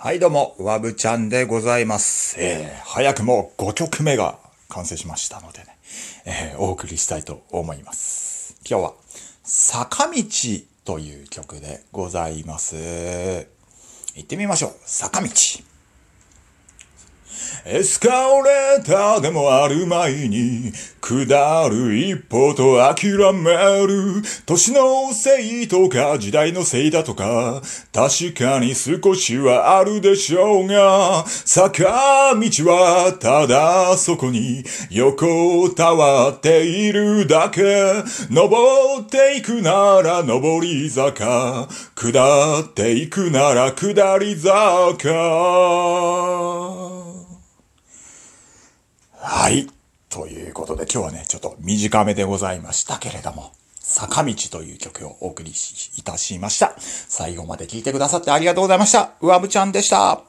はいどうも、わぶちゃんでございます。えー、早くも5曲目が完成しましたのでね、えー、お送りしたいと思います。今日は、坂道という曲でございます。行ってみましょう。坂道。エスカレーターでもある前に、下る一歩と諦める。年のせいとか時代のせいだとか、確かに少しはあるでしょうが、坂道はただそこに横たわっているだけ。登っていくなら登り坂、下っていくなら下り坂。はい。ということで今日はね、ちょっと短めでございましたけれども、坂道という曲をお送りいたしました。最後まで聴いてくださってありがとうございました。うわぶちゃんでした。